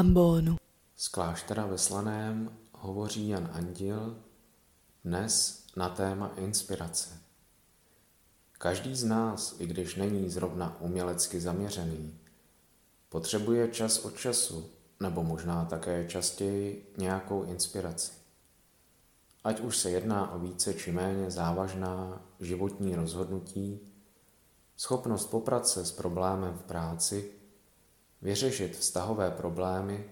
ambonu. Z kláštera ve Slaném hovoří Jan Andil dnes na téma inspirace. Každý z nás, i když není zrovna umělecky zaměřený, potřebuje čas od času, nebo možná také častěji nějakou inspiraci. Ať už se jedná o více či méně závažná životní rozhodnutí, schopnost poprat se s problémem v práci, vyřešit vztahové problémy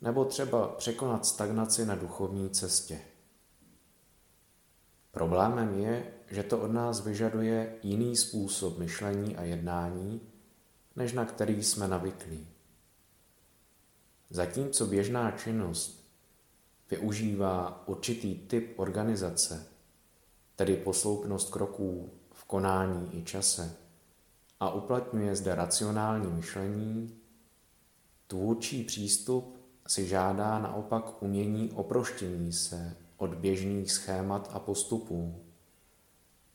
nebo třeba překonat stagnaci na duchovní cestě. Problémem je, že to od nás vyžaduje jiný způsob myšlení a jednání, než na který jsme navyklí. Zatímco běžná činnost využívá určitý typ organizace, tedy posloupnost kroků v konání i čase, a uplatňuje zde racionální myšlení, tvůrčí přístup si žádá naopak umění oproštění se od běžných schémat a postupů,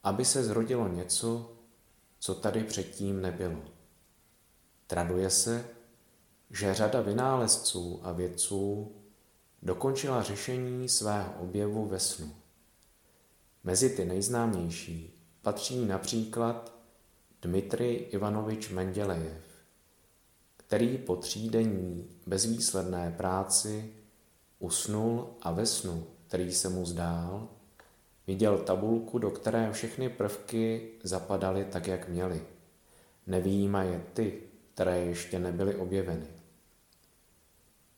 aby se zrodilo něco, co tady předtím nebylo. Traduje se, že řada vynálezců a vědců dokončila řešení svého objevu ve snu. Mezi ty nejznámější patří například Dmitry Ivanovič Mendělejev, který po třídenní bezvýsledné práci usnul a ve snu, který se mu zdál, viděl tabulku, do které všechny prvky zapadaly tak, jak měly. Nevýjímaje ty, které ještě nebyly objeveny.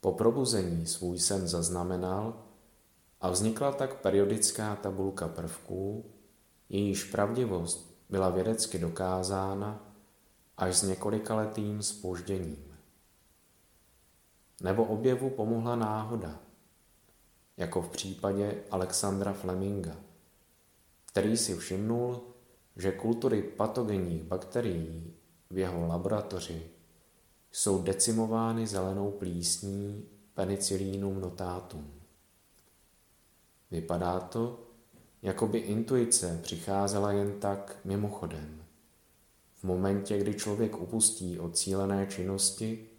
Po probuzení svůj sen zaznamenal a vznikla tak periodická tabulka prvků, jejíž pravdivost byla vědecky dokázána až s několikaletým spožděním. Nebo objevu pomohla náhoda, jako v případě Alexandra Fleminga, který si všimnul, že kultury patogenních bakterií v jeho laboratoři jsou decimovány zelenou plísní penicillinum notatum. Vypadá to, jako by intuice přicházela jen tak mimochodem. Momentě, kdy člověk upustí od cílené činnosti,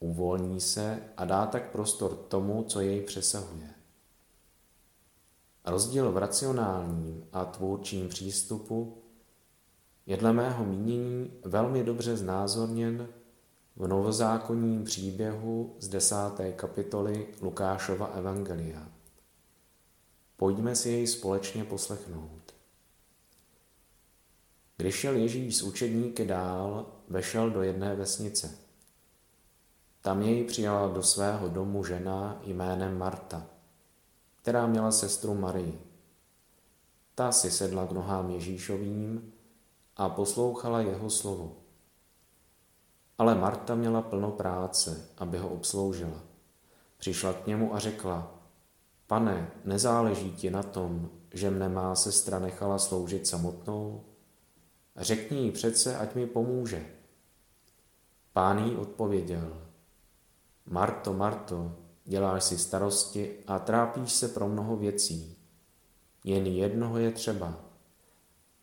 uvolní se a dá tak prostor tomu, co jej přesahuje. Rozdíl v racionálním a tvůrčím přístupu je dle mého mínění velmi dobře znázorněn v novozákonním příběhu z desáté kapitoly Lukášova Evangelia. Pojďme si jej společně poslechnout. Když šel Ježíš s učedníky dál, vešel do jedné vesnice. Tam jej přijala do svého domu žena jménem Marta, která měla sestru Marii. Ta si sedla k nohám Ježíšovým a poslouchala jeho slovo. Ale Marta měla plno práce, aby ho obsloužila. Přišla k němu a řekla, pane, nezáleží ti na tom, že mne má sestra nechala sloužit samotnou? Řekni jí přece, ať mi pomůže. Pán jí odpověděl, Marto, Marto, děláš si starosti a trápíš se pro mnoho věcí. Jen jednoho je třeba.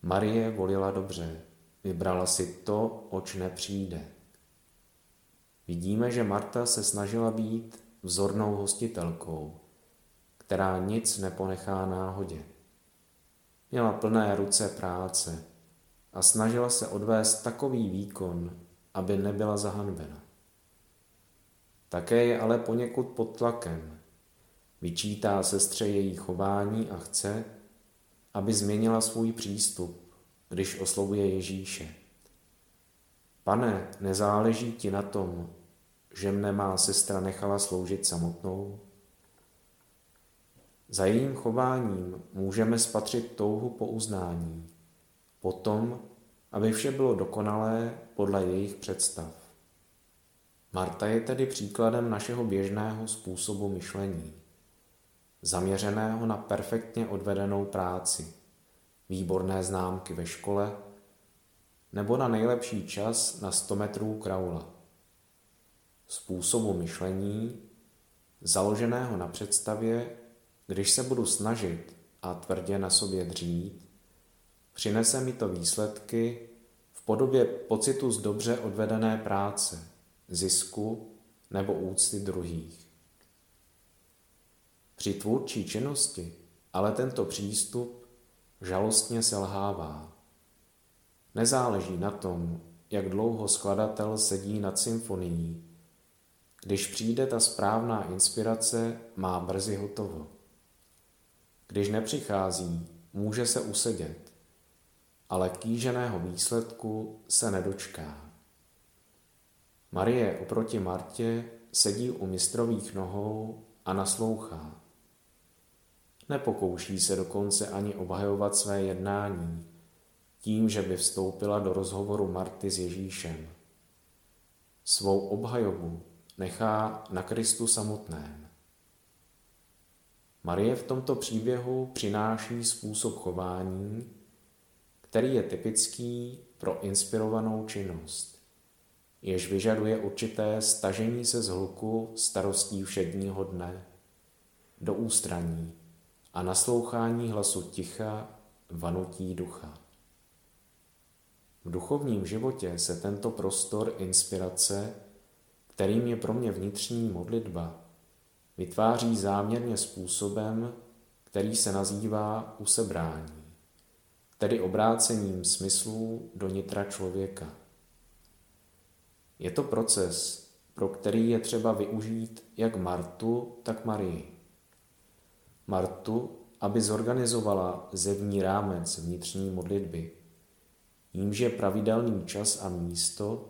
Marie volila dobře, vybrala si to, oč nepřijde. Vidíme, že Marta se snažila být vzornou hostitelkou, která nic neponechá náhodě. Měla plné ruce práce a snažila se odvést takový výkon, aby nebyla zahanbena. Také je ale poněkud pod tlakem. Vyčítá sestře její chování a chce, aby změnila svůj přístup, když oslovuje Ježíše. Pane, nezáleží ti na tom, že mne má sestra nechala sloužit samotnou? Za jejím chováním můžeme spatřit touhu po uznání, potom, aby vše bylo dokonalé podle jejich představ. Marta je tedy příkladem našeho běžného způsobu myšlení, zaměřeného na perfektně odvedenou práci, výborné známky ve škole nebo na nejlepší čas na 100 metrů kraula způsobu myšlení, založeného na představě, když se budu snažit a tvrdě na sobě dřít, přinese mi to výsledky v podobě pocitu z dobře odvedené práce, zisku nebo úcty druhých. Při tvůrčí činnosti ale tento přístup žalostně selhává. Nezáleží na tom, jak dlouho skladatel sedí nad symfonií. Když přijde ta správná inspirace, má brzy hotovo. Když nepřichází, může se usedět, ale kýženého výsledku se nedočká. Marie oproti Martě sedí u mistrových nohou a naslouchá. Nepokouší se dokonce ani obhajovat své jednání, tím, že by vstoupila do rozhovoru Marty s Ježíšem. Svou obhajobu nechá na Kristu samotném. Marie v tomto příběhu přináší způsob chování, který je typický pro inspirovanou činnost, jež vyžaduje určité stažení se z hluku starostí všedního dne do ústraní a naslouchání hlasu ticha vanutí ducha. V duchovním životě se tento prostor inspirace, kterým je pro mě vnitřní modlitba, vytváří záměrně způsobem, který se nazývá usebrání, tedy obrácením smyslů do nitra člověka. Je to proces, pro který je třeba využít jak Martu, tak Marii. Martu, aby zorganizovala zevní rámec vnitřní modlitby, jímž je pravidelný čas a místo,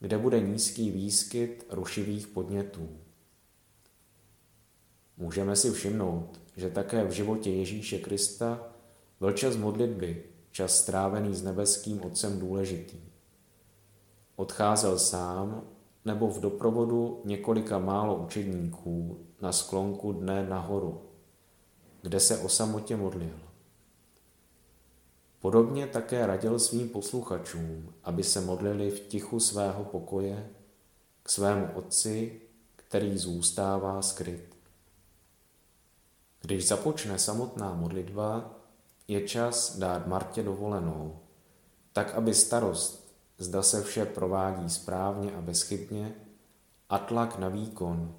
kde bude nízký výskyt rušivých podnětů. Můžeme si všimnout, že také v životě Ježíše Krista byl čas modlitby, čas strávený s nebeským Otcem důležitý. Odcházel sám nebo v doprovodu několika málo učedníků na sklonku dne nahoru, kde se o samotě modlil. Podobně také radil svým posluchačům, aby se modlili v tichu svého pokoje k svému otci, který zůstává skryt. Když započne samotná modlitba, je čas dát Martě dovolenou, tak aby starost, zda se vše provádí správně a bezchybně, a tlak na výkon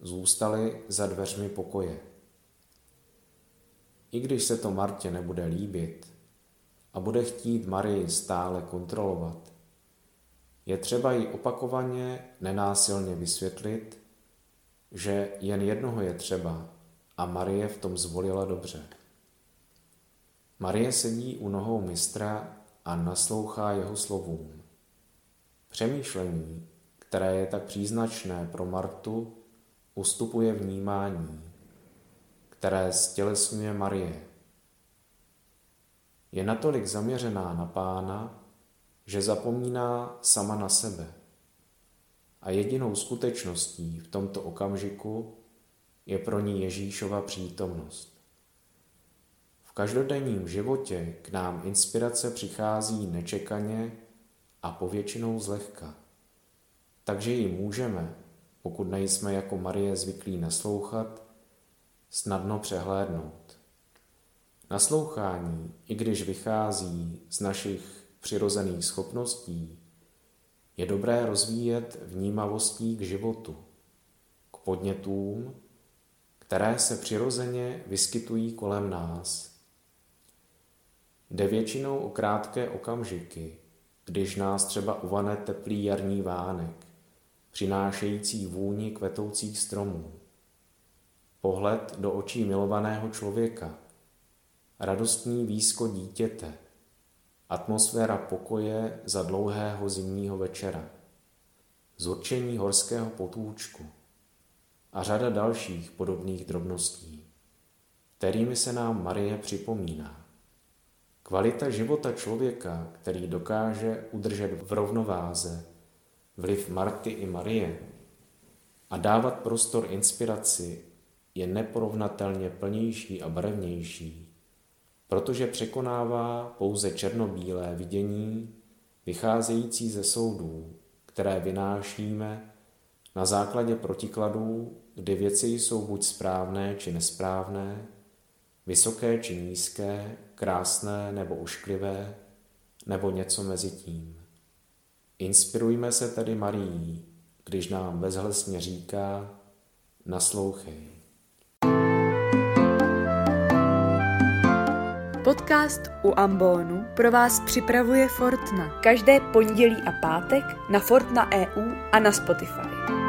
zůstaly za dveřmi pokoje. I když se to Martě nebude líbit, a bude chtít Marii stále kontrolovat. Je třeba jí opakovaně nenásilně vysvětlit, že jen jednoho je třeba a Marie v tom zvolila dobře. Marie sedí u nohou mistra a naslouchá jeho slovům. Přemýšlení, které je tak příznačné pro Martu, ustupuje vnímání, které stělesňuje Marie je natolik zaměřená na pána, že zapomíná sama na sebe. A jedinou skutečností v tomto okamžiku je pro ní Ježíšova přítomnost. V každodenním životě k nám inspirace přichází nečekaně a povětšinou zlehka. Takže ji můžeme, pokud nejsme jako Marie zvyklí naslouchat, snadno přehlédnout. Naslouchání, i když vychází z našich přirozených schopností, je dobré rozvíjet vnímavostí k životu, k podnětům, které se přirozeně vyskytují kolem nás. Jde většinou o krátké okamžiky, když nás třeba uvane teplý jarní vánek, přinášející vůni kvetoucích stromů. Pohled do očí milovaného člověka, radostný výsko dítěte, atmosféra pokoje za dlouhého zimního večera, zurčení horského potůčku a řada dalších podobných drobností, kterými se nám Marie připomíná. Kvalita života člověka, který dokáže udržet v rovnováze vliv Marty i Marie a dávat prostor inspiraci, je neporovnatelně plnější a barevnější protože překonává pouze černobílé vidění, vycházející ze soudů, které vynášíme na základě protikladů, kdy věci jsou buď správné či nesprávné, vysoké či nízké, krásné nebo ušklivé, nebo něco mezi tím. Inspirujme se tedy Marií, když nám bezhlesně říká, naslouchej. Podcast u Ambonu pro vás připravuje Fortna. Každé pondělí a pátek na Fortna EU a na Spotify.